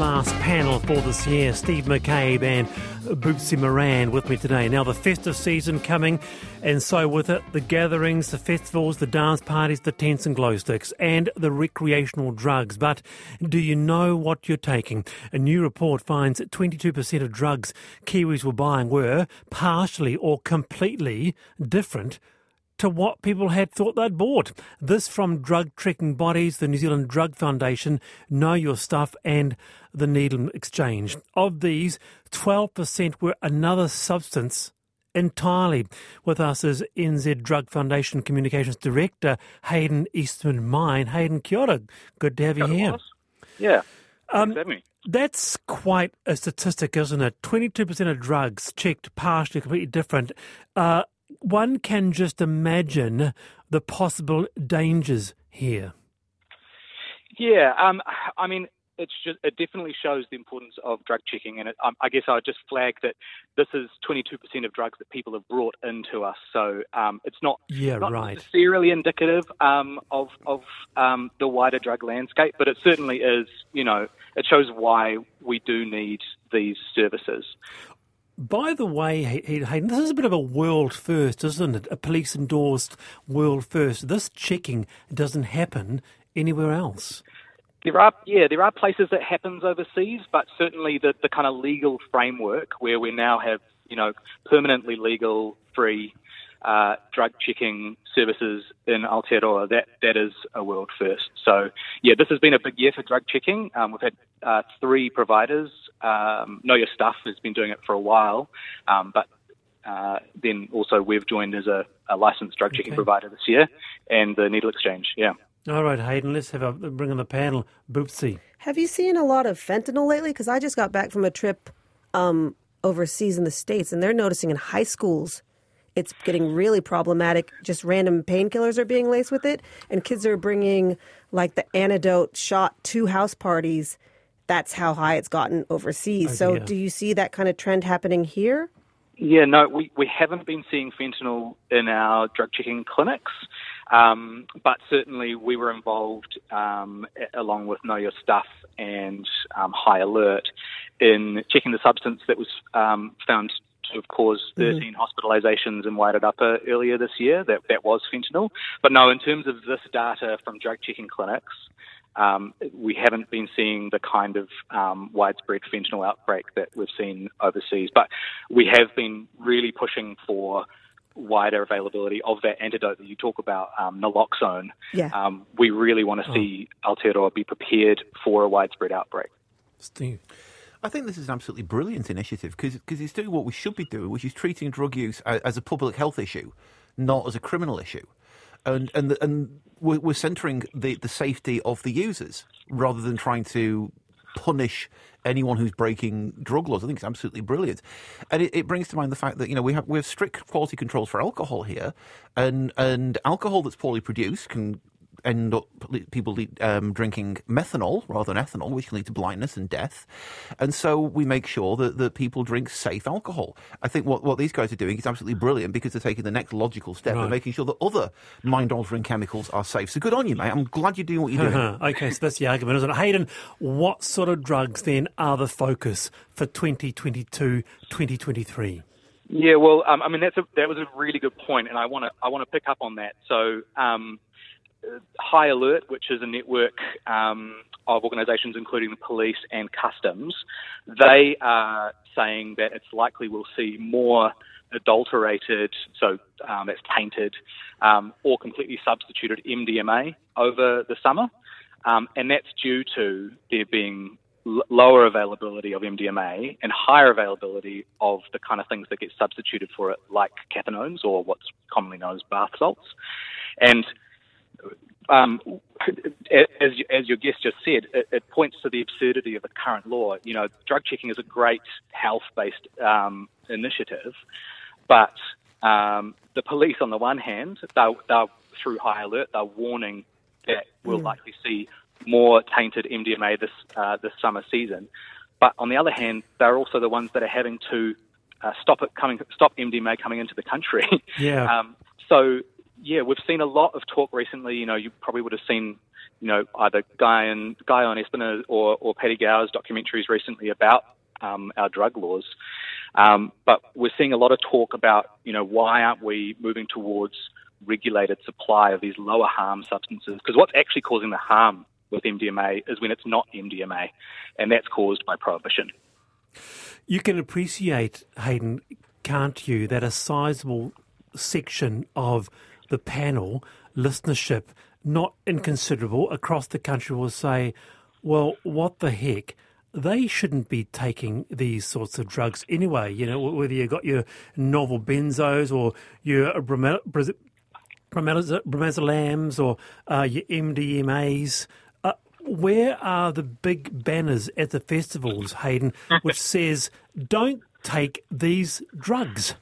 last panel for this year. Steve McCabe and Boopsie Maran with me today. Now, the festive season coming, and so with it, the gatherings, the festivals, the dance parties, the tents and glow sticks, and the recreational drugs. But do you know what you're taking? A new report finds that 22% of drugs Kiwis were buying were partially or completely different to what people had thought they'd bought. This from drug tracking bodies, the New Zealand Drug Foundation, Know Your Stuff, and the Needle Exchange. Of these, 12% were another substance entirely. With us is NZ Drug Foundation Communications Director Hayden Eastman Mine. Hayden, kia ora. Good to have you here. Yeah. Um, that's quite a statistic, isn't it? 22% of drugs checked partially completely different. Uh, one can just imagine the possible dangers here. Yeah, um, I mean, it's just, it definitely shows the importance of drug checking, and it, um, I guess I would just flag that this is 22% of drugs that people have brought into us, so um, it's not, yeah, not right. necessarily indicative um, of of um, the wider drug landscape, but it certainly is. You know, it shows why we do need these services. By the way, Hayden, this is a bit of a world first, isn't it? A police endorsed world first. This checking doesn't happen anywhere else. There are, yeah, there are places that happens overseas, but certainly the, the kind of legal framework where we now have, you know, permanently legal, free uh, drug checking services in Aotearoa, that, that is a world first. So, yeah, this has been a big year for drug checking. Um, we've had uh, three providers. Um, know Your Stuff has been doing it for a while, um, but uh, then also we've joined as a, a licensed drug checking okay. provider this year, and the Needle Exchange, yeah. All right, Hayden, let's have a bring on the panel. Boopsie. Have you seen a lot of fentanyl lately? Because I just got back from a trip um, overseas in the States, and they're noticing in high schools it's getting really problematic. Just random painkillers are being laced with it, and kids are bringing like the antidote shot to house parties. That's how high it's gotten overseas. Oh, so, do you see that kind of trend happening here? Yeah, no, we, we haven't been seeing fentanyl in our drug checking clinics, um, but certainly we were involved um, along with Know Your Stuff and um, High Alert in checking the substance that was um, found to have caused mm-hmm. 13 mm-hmm. hospitalisations in Wairarapa earlier this year. That that was fentanyl. But no, in terms of this data from drug checking clinics, um, we haven't been seeing the kind of um, widespread fentanyl outbreak that we've seen overseas. But we have been really pushing for wider availability of that antidote that you talk about, um, naloxone. Yeah. Um, we really want to oh. see Aotearoa be prepared for a widespread outbreak. Steve. I think this is an absolutely brilliant initiative because it's doing what we should be doing, which is treating drug use as a public health issue, not as a criminal issue. And and and we're, we're centering the, the safety of the users rather than trying to punish anyone who's breaking drug laws. I think it's absolutely brilliant, and it, it, brings to mind the fact that you know we have we have strict quality controls for alcohol here, and and alcohol that's poorly produced can end up people um, drinking methanol rather than ethanol, which can lead to blindness and death. And so we make sure that, that people drink safe alcohol. I think what, what these guys are doing is absolutely brilliant because they're taking the next logical step right. and making sure that other mind altering chemicals are safe. So good on you, mate. I'm glad you're doing what you're doing. okay, so that's the argument, isn't it? Hayden, what sort of drugs then are the focus for 2022 2023? Yeah, well, um, I mean that's a, that was a really good point, and I want to I want to pick up on that. So, um, High Alert, which is a network um, of organisations including the police and customs, they are saying that it's likely we'll see more adulterated, so um, that's tainted, um, or completely substituted MDMA over the summer. Um, and that's due to there being l- lower availability of MDMA and higher availability of the kind of things that get substituted for it, like cathinones or what's commonly known as bath salts. And um, as, as your guest just said, it, it, points to the absurdity of the current law. You know, drug checking is a great health-based um, initiative, but um, the police, on the one hand, they're, they're, through high alert, they're warning that we'll mm. likely see more tainted MDMA this uh, this summer season. But on the other hand, they're also the ones that are having to uh, stop it coming, stop MDMA coming into the country. Yeah. Um, so yeah, we've seen a lot of talk recently. You know, you probably would have seen you know, either Guy and Guy on or, or Paddy Gower's documentaries recently about um, our drug laws. Um, but we're seeing a lot of talk about, you know, why aren't we moving towards regulated supply of these lower harm substances? Because what's actually causing the harm with MDMA is when it's not MDMA, and that's caused by prohibition. You can appreciate, Hayden, can't you, that a sizable section of the panel listenership, not inconsiderable across the country, will say, well, what the heck? They shouldn't be taking these sorts of drugs anyway. You know, whether you've got your novel benzos or your bromazolams or uh, your MDMAs. Uh, where are the big banners at the festivals, Hayden, which says don't take these drugs?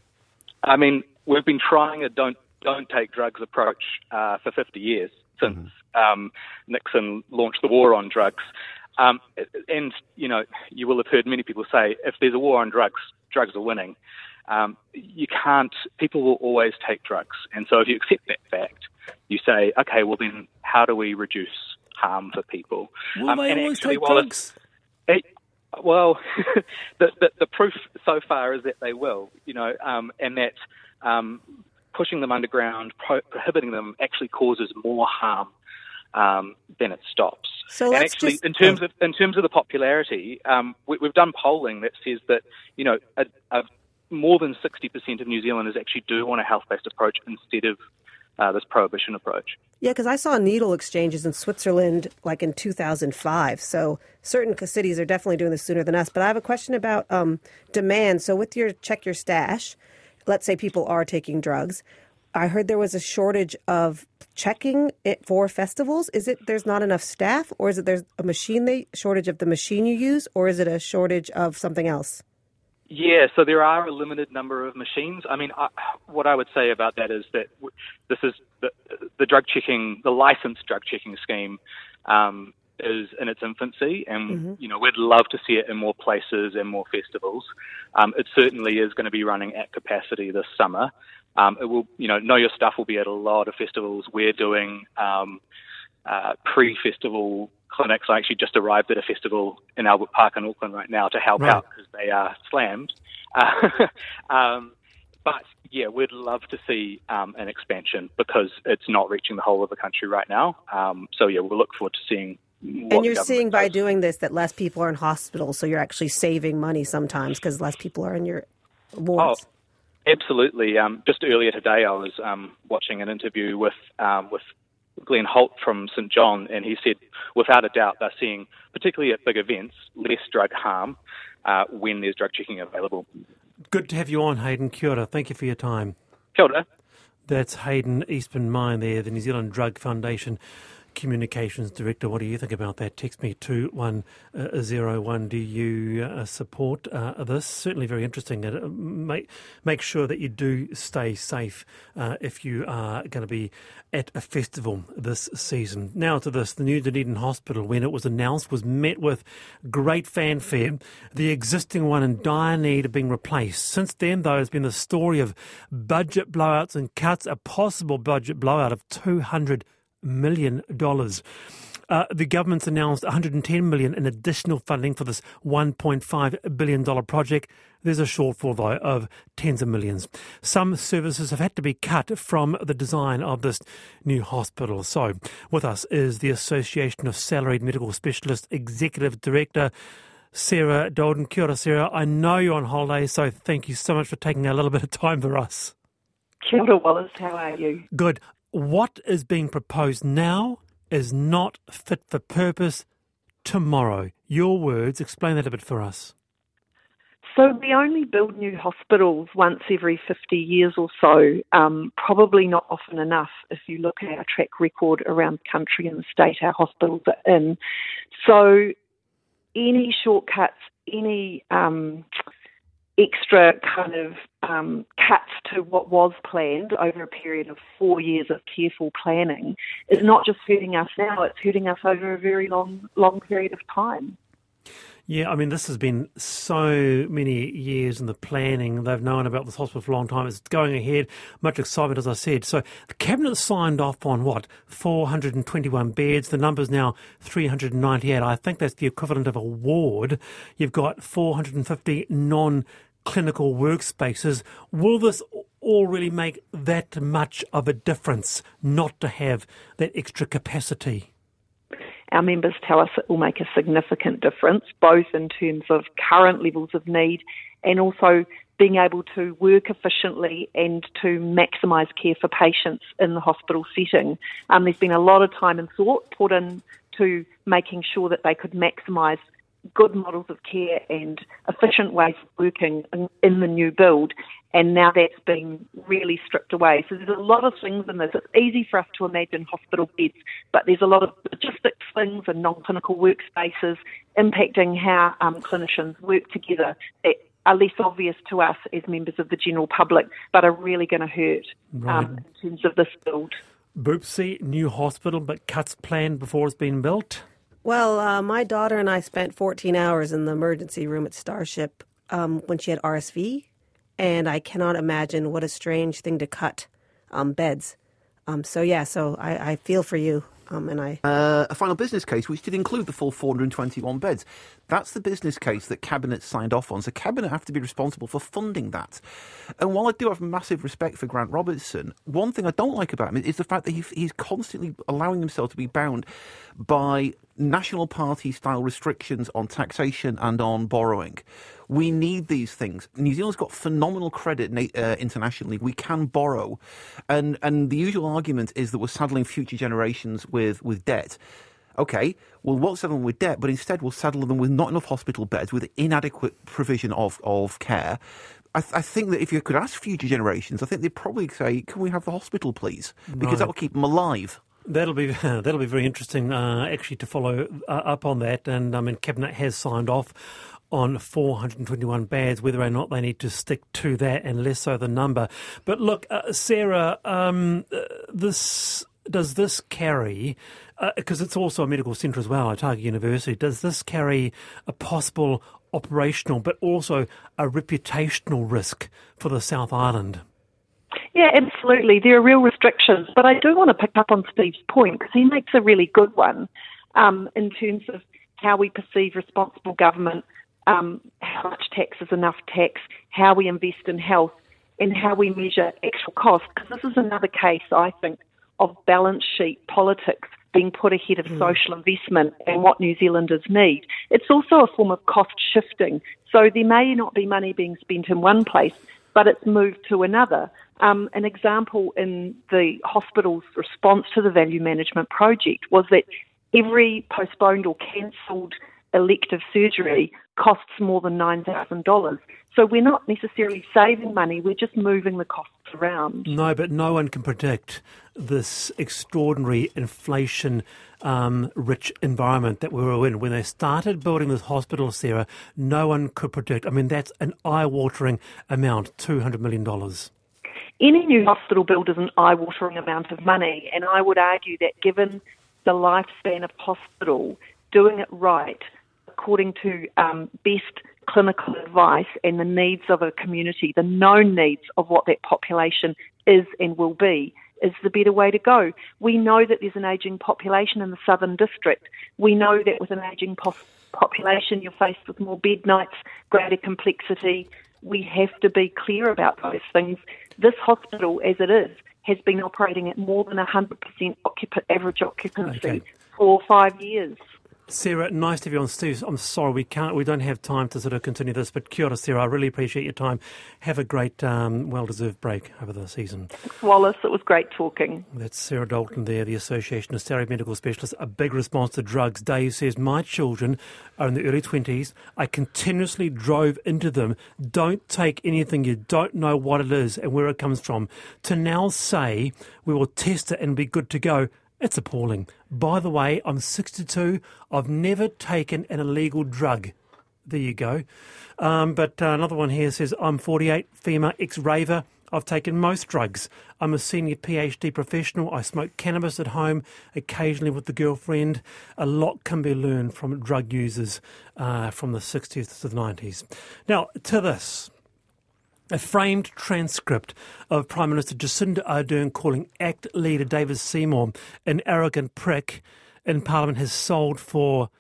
I mean, we've been trying a don't don't take drugs approach uh, for 50 years since mm-hmm. um, Nixon launched the war on drugs. Um, and you know, you will have heard many people say, if there's a war on drugs, drugs are winning. Um, you can't. People will always take drugs, and so if you accept that fact, you say, okay, well then, how do we reduce harm for people? Will um, they always actually, take drugs? It, well, the, the, the proof so far is that they will. You know, um, and that um, pushing them underground, pro- prohibiting them, actually causes more harm um, then it stops. So and actually, just, in terms of in terms of the popularity, um, we, have done polling that says that you know a, a, more than sixty percent of New Zealanders actually do want a health-based approach instead of uh, this prohibition approach. Yeah, because I saw needle exchanges in Switzerland like in 2005. So certain cities are definitely doing this sooner than us. But I have a question about um, demand. So with your check your stash, let's say people are taking drugs. I heard there was a shortage of checking it for festivals. Is it there's not enough staff, or is it there's a machine they shortage of the machine you use, or is it a shortage of something else? Yeah, so there are a limited number of machines. I mean, I, what I would say about that is that this is the, the drug checking, the licensed drug checking scheme um, is in its infancy, and mm-hmm. you know we'd love to see it in more places and more festivals. Um, it certainly is going to be running at capacity this summer. Um, it will, you know, know your stuff will be at a lot of festivals. We're doing um, uh, pre-festival clinics. I actually just arrived at a festival in Albert Park in Auckland right now to help right. out because they are slammed. Uh, um, but yeah, we'd love to see um, an expansion because it's not reaching the whole of the country right now. Um, so yeah, we'll look forward to seeing. And you're seeing by doing this that less people are in hospitals, so you're actually saving money sometimes because less people are in your wards. Oh, Absolutely. Um, just earlier today, I was um, watching an interview with um, with Glenn Holt from St John, and he said, without a doubt, they're seeing, particularly at big events, less drug harm uh, when there's drug checking available. Good to have you on, Hayden. Kia ora. Thank you for your time. Kia ora. That's Hayden Eastman Mine there, the New Zealand Drug Foundation Communications Director. What do you think about that? Text me 2101. Do you uh, support uh, this? Certainly very interesting. Uh, make, make sure that you do stay safe uh, if you are going to be at a festival this season. Now to this. The new Dunedin Hospital, when it was announced, was met with great fanfare. The existing one in dire need of being replaced. Since then, though, has been the story of budget blowouts and cuts, a possible budget blowout of 200 million dollars. Uh, the government's announced 110 million in additional funding for this 1.5 billion dollar project. There's a shortfall though of tens of millions. Some services have had to be cut from the design of this new hospital. So, with us is the Association of Salaried Medical Specialists Executive Director. Sarah Dalton. Kia ora, Sarah. I know you're on holiday, so thank you so much for taking a little bit of time for us. Kia ora, Wallace. How are you? Good what is being proposed now is not fit for purpose tomorrow. Your words, explain that a bit for us. So we only build new hospitals once every 50 years or so, um, probably not often enough if you look at our track record around the country and the state our hospitals are in. So any shortcuts, any um, extra kind of um, cuts to what was planned over a period of four years of careful planning is not just hurting us now, it's hurting us over a very long, long period of time. Yeah, I mean, this has been so many years in the planning. They've known about this hospital for a long time. It's going ahead, much excitement, as I said. So the cabinet signed off on what 421 beds. The number's now 398. I think that's the equivalent of a ward. You've got 450 non-clinical workspaces. Will this all really make that much of a difference not to have that extra capacity? our members tell us it will make a significant difference, both in terms of current levels of need and also being able to work efficiently and to maximise care for patients in the hospital setting. Um, there's been a lot of time and thought put into making sure that they could maximise good models of care and efficient ways of working in, in the new build and now that's been really stripped away. So there's a lot of things in this. It's easy for us to imagine hospital beds, but there's a lot of logistics things and non-clinical workspaces impacting how um, clinicians work together that are less obvious to us as members of the general public, but are really going to hurt right. um, in terms of this build. Boopsie, new hospital, but cuts planned before it's been built? Well, uh, my daughter and I spent 14 hours in the emergency room at Starship um, when she had RSV and I cannot imagine what a strange thing to cut um, beds. Um, so yeah, so I, I feel for you. Um, and I uh, a final business case which did include the full 421 beds. That's the business case that cabinet signed off on. So cabinet have to be responsible for funding that. And while I do have massive respect for Grant Robertson, one thing I don't like about him is the fact that he, he's constantly allowing himself to be bound by national party style restrictions on taxation and on borrowing. We need these things. New Zealand's got phenomenal credit uh, internationally. We can borrow, and and the usual argument is that we're saddling future generations with with debt. Okay, well, we'll saddle them with debt, but instead we'll saddle them with not enough hospital beds, with inadequate provision of, of care. I, th- I, think that if you could ask future generations, I think they'd probably say, "Can we have the hospital, please?" Because right. that will keep them alive. That'll be that'll be very interesting, uh, actually, to follow uh, up on that. And I mean, cabinet has signed off on 421 beds, whether or not they need to stick to that and less so the number. But look, uh, Sarah, um, uh, this does this carry, because uh, it's also a medical centre as well, Otago University, does this carry a possible operational but also a reputational risk for the South Island? Yeah, absolutely. There are real restrictions, but I do want to pick up on Steve's point because he makes a really good one um, in terms of how we perceive responsible government um, how much tax is enough tax, how we invest in health, and how we measure actual cost. Because this is another case, I think, of balance sheet politics being put ahead of mm. social investment and what New Zealanders need. It's also a form of cost shifting. So there may not be money being spent in one place, but it's moved to another. Um, an example in the hospital's response to the value management project was that every postponed or cancelled elective surgery costs more than $9,000. So we're not necessarily saving money, we're just moving the costs around. No, but no one can predict this extraordinary inflation um, rich environment that we were in. When they started building this hospital, Sarah, no one could predict. I mean, that's an eye watering amount $200 million. Any new hospital build is an eye watering amount of money, and I would argue that given the lifespan of hospital, doing it right according to um, best clinical advice and the needs of a community, the known needs of what that population is and will be, is the better way to go. We know that there's an ageing population in the Southern District. We know that with an ageing po- population, you're faced with more bed nights, greater complexity. We have to be clear about those things. This hospital, as it is, has been operating at more than 100% occup- average occupancy okay. for five years. Sarah, nice to have you on, Steve. I'm sorry we can't, we don't have time to sort of continue this, but kia ora, Sarah. I really appreciate your time. Have a great, um, well-deserved break over the season. Thanks, Wallace. It was great talking. That's Sarah Dalton there, the Association of Salaried Medical Specialists. A big response to drugs. Dave says, my children are in the early 20s. I continuously drove into them. Don't take anything you don't know what it is and where it comes from. To now say we will test it and be good to go it's appalling. By the way, I'm 62. I've never taken an illegal drug. There you go. Um, but uh, another one here says, I'm 48, female ex raver. I've taken most drugs. I'm a senior PhD professional. I smoke cannabis at home, occasionally with the girlfriend. A lot can be learned from drug users uh, from the 60s to the 90s. Now, to this. A framed transcript of Prime Minister Jacinda Ardern calling ACT leader David Seymour an arrogant prick in Parliament has sold for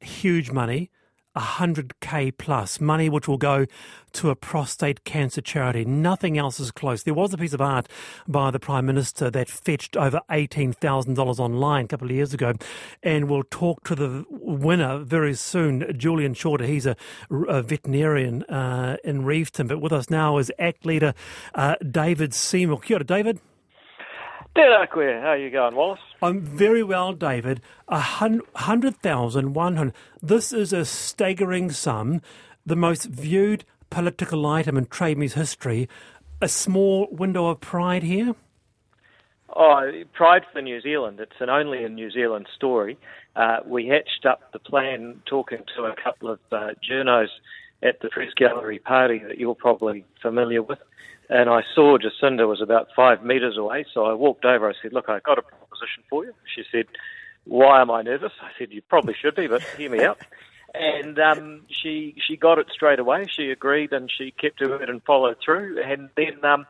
huge money 100k plus money which will go to a prostate cancer charity. Nothing else is close. There was a piece of art by the Prime Minister that fetched over $18,000 online a couple of years ago, and we'll talk to the winner very soon, Julian Shorter. He's a, a veterinarian uh, in Reefton, but with us now is ACT leader uh, David Seymour. Kia ora, David. Tēnā koe. How are you going, Wallace? I'm very well, David. A hundred thousand, one hundred. This is a staggering sum, the most viewed political item in Trade Me's history. A small window of pride here. Oh, pride for New Zealand. It's an only in New Zealand story. Uh, we hatched up the plan talking to a couple of uh, journos at the press gallery party that you're probably familiar with and I saw Jacinda was about five metres away. So I walked over. I said, "Look, I've got a proposition for you." She said, "Why am I nervous?" I said, "You probably should be, but hear me out." And um, she she got it straight away. She agreed, and she kept to it and followed through. And then um,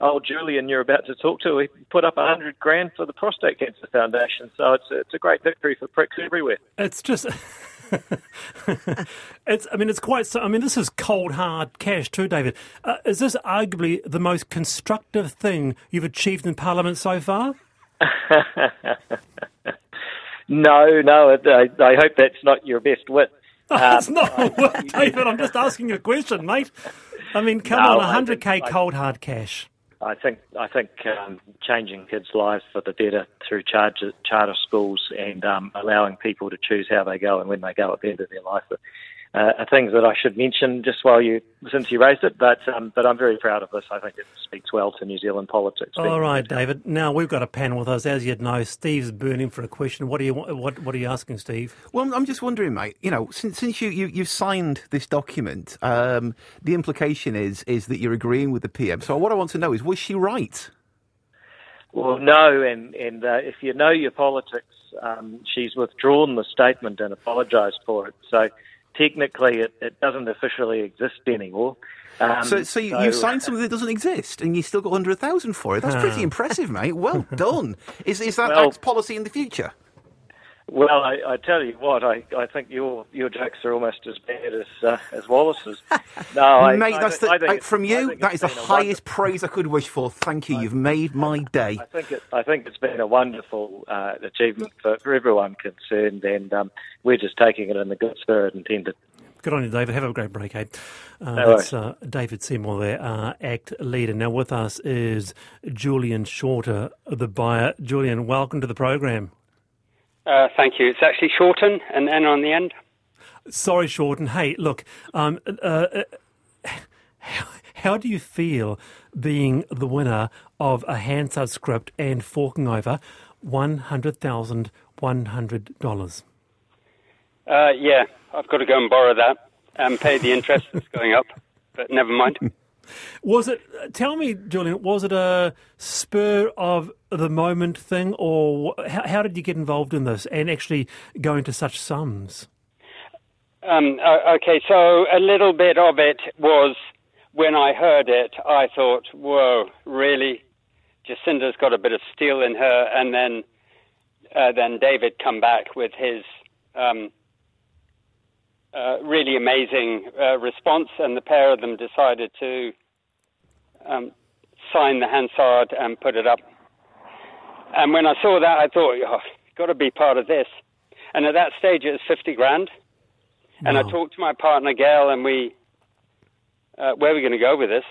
old Julian, you're about to talk to, he put up a hundred grand for the Prostate Cancer Foundation. So it's a, it's a great victory for pricks everywhere. It's just. it's. I mean, it's quite. I mean, this is cold hard cash too, David. Uh, is this arguably the most constructive thing you've achieved in Parliament so far? no, no. I, I, hope that's not your best wit. Um, it's not a wit, David. I'm just asking a question, mate. I mean, come no, on, 100k cold hard cash. I think I think um, changing kids' lives for the better through charter, charter schools and um, allowing people to choose how they go and when they go at the end of their life uh, are things that I should mention just while you since you raised it. But um, but I'm very proud of this. I think it speaks well to New Zealand politics. All right, David. Now we've got a panel with us, as you'd know. Steve's burning for a question. What are you what What are you asking, Steve? Well, I'm just wondering, mate. You know, since since you you you've signed this document, um, the implication is is that you're agreeing with the PM. So what I want to know is, was she right? Well, no, and and uh, if you know your politics, um, she's withdrawn the statement and apologised for it. So technically it, it doesn't officially exist anymore. Um, so, so, you, so you signed something that doesn't exist, and you still got under a thousand for it. That's pretty impressive, mate. Well done. Is is that well, policy in the future? Well, I, I, tell you what, I, I think your your jokes are almost as bad as uh, as Wallace's. No, I, mate, that's the, I, from you. That is the highest praise I could wish for. Thank you. You've made my day. I think it, I think it's been a wonderful uh, achievement for, for everyone concerned, and um, we're just taking it in the good spirit intended. Good on you, David. Have a great break, eh? Uh, no that's uh, David Seymour there, uh, ACT leader. Now with us is Julian Shorter, the buyer. Julian, welcome to the program. Uh, thank you. It's actually Shorten, and N on the end. Sorry, Shorten. Hey, look, um, uh, uh, how, how, do you feel being the winner of a Hansard script and forking over $100,100? Uh, yeah, I've got to go and borrow that and pay the interest that's going up, but never mind. Was it? Tell me, Julian. Was it a spur of the moment thing, or how, how did you get involved in this and actually go into such sums? Um, okay, so a little bit of it was when I heard it, I thought, "Whoa, really? Jacinda's got a bit of steel in her." And then, uh, then David come back with his um, uh, really amazing uh, response, and the pair of them decided to um, sign the Hansard and put it up. And when I saw that, I thought, oh, got to be part of this. And at that stage, it was 50 grand. And I talked to my partner, Gail, and we, uh, where are we going to go with this?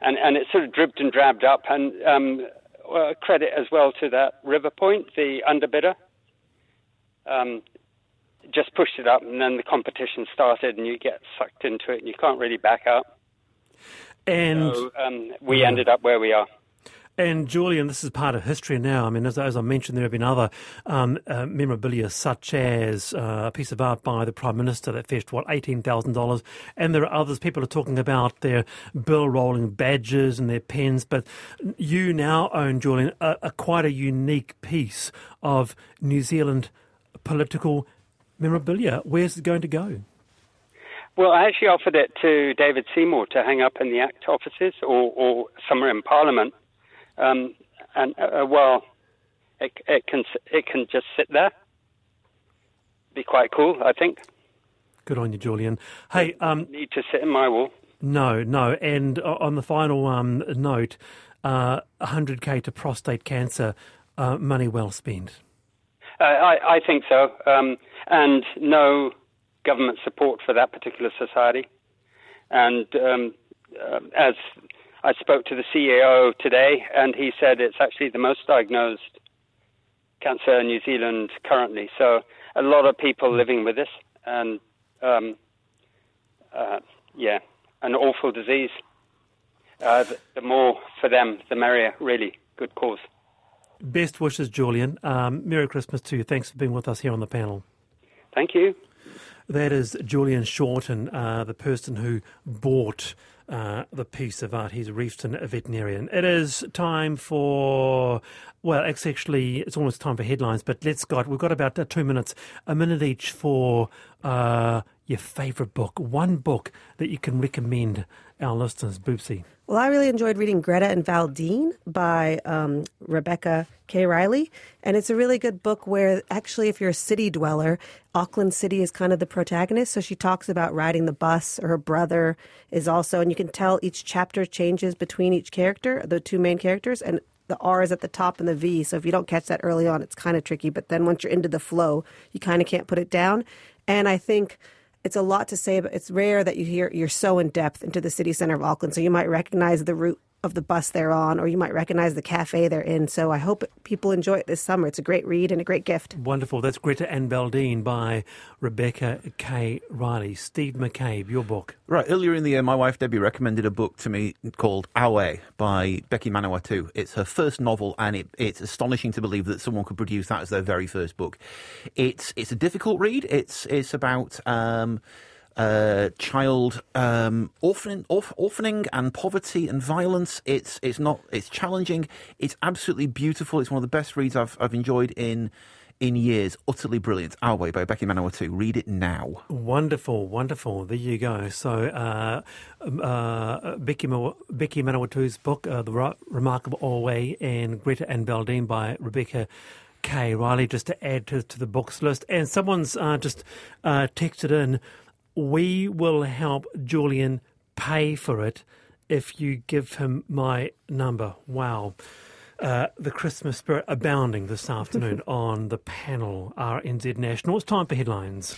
And, and it sort of dripped and drabbed up. And um, well, credit as well to that River Point, the underbidder. Um, just pushed it up, and then the competition started, and you get sucked into it, and you can't really back up. And so, um, we ended up where we are. And Julian, this is part of history now. I mean, as, as I mentioned, there have been other um, uh, memorabilia, such as uh, a piece of art by the Prime Minister that fetched, what, $18,000. And there are others. People are talking about their Bill Rowling badges and their pens. But you now own, Julian, a, a quite a unique piece of New Zealand political memorabilia. Where's it going to go? Well, I actually offered it to David Seymour to hang up in the ACT offices or, or somewhere in Parliament. Um, and uh, uh, well, it, it can it can just sit there. Be quite cool, I think. Good on you, Julian. Hey, um, need to sit in my wall. No, no. And on the final um, note, uh, 100k to prostate cancer, uh, money well spent. Uh, I, I, think so, um, and no government support for that particular society. And um, uh, as I spoke to the CEO today, and he said it's actually the most diagnosed cancer in New Zealand currently. So a lot of people living with this, and um, uh, yeah, an awful disease. Uh, the, the, more for them, the merrier. Really good cause. Best wishes, Julian. Um, Merry Christmas to you. Thanks for being with us here on the panel. Thank you. That is Julian Shorten, uh, the person who bought uh, the piece of art. He's a Reefton veterinarian. It is time for, well, it's actually, it's almost time for headlines, but let's go. We've got about uh, two minutes, a minute each for uh, your favourite book, one book that you can recommend our listeners, Boopsie. Well, I really enjoyed reading Greta and Valdin by um, Rebecca K. Reilly. And it's a really good book where, actually, if you're a city dweller, Auckland City is kind of the protagonist. So she talks about riding the bus, or her brother is also, and you can tell each chapter changes between each character, the two main characters. And the R is at the top and the V. So if you don't catch that early on, it's kind of tricky. But then once you're into the flow, you kind of can't put it down. And I think it's a lot to say, but it's rare that you hear you're so in depth into the city center of Auckland. So you might recognize the route of the bus they're on, or you might recognize the cafe they're in. So I hope people enjoy it this summer. It's a great read and a great gift. Wonderful. That's Greta and Valdin by Rebecca K. Reilly. Steve McCabe, your book. Right. Earlier in the year, my wife Debbie recommended a book to me called Auē by Becky Manawatu. It's her first novel, and it, it's astonishing to believe that someone could produce that as their very first book. It's it's a difficult read. It's it's about. Um, uh, child um, orphaning, orph- orphaning and poverty and violence. It's it's not it's challenging. It's absolutely beautiful. It's one of the best reads I've I've enjoyed in in years. Utterly brilliant. Auē by Becky Manawatu. Read it now. Wonderful, wonderful. There you go. So uh, um, uh, Becky Becky Manawatu's book, uh, The Remarkable Auē, and Greta and Valdin by Rebecca. K. Reilly, just to add to, to the books list. And someone's uh, just uh, texted in we will help Julian pay for it if you give him my number. Wow. Uh, the Christmas spirit abounding this afternoon on the panel RNZ National. It's time for headlines.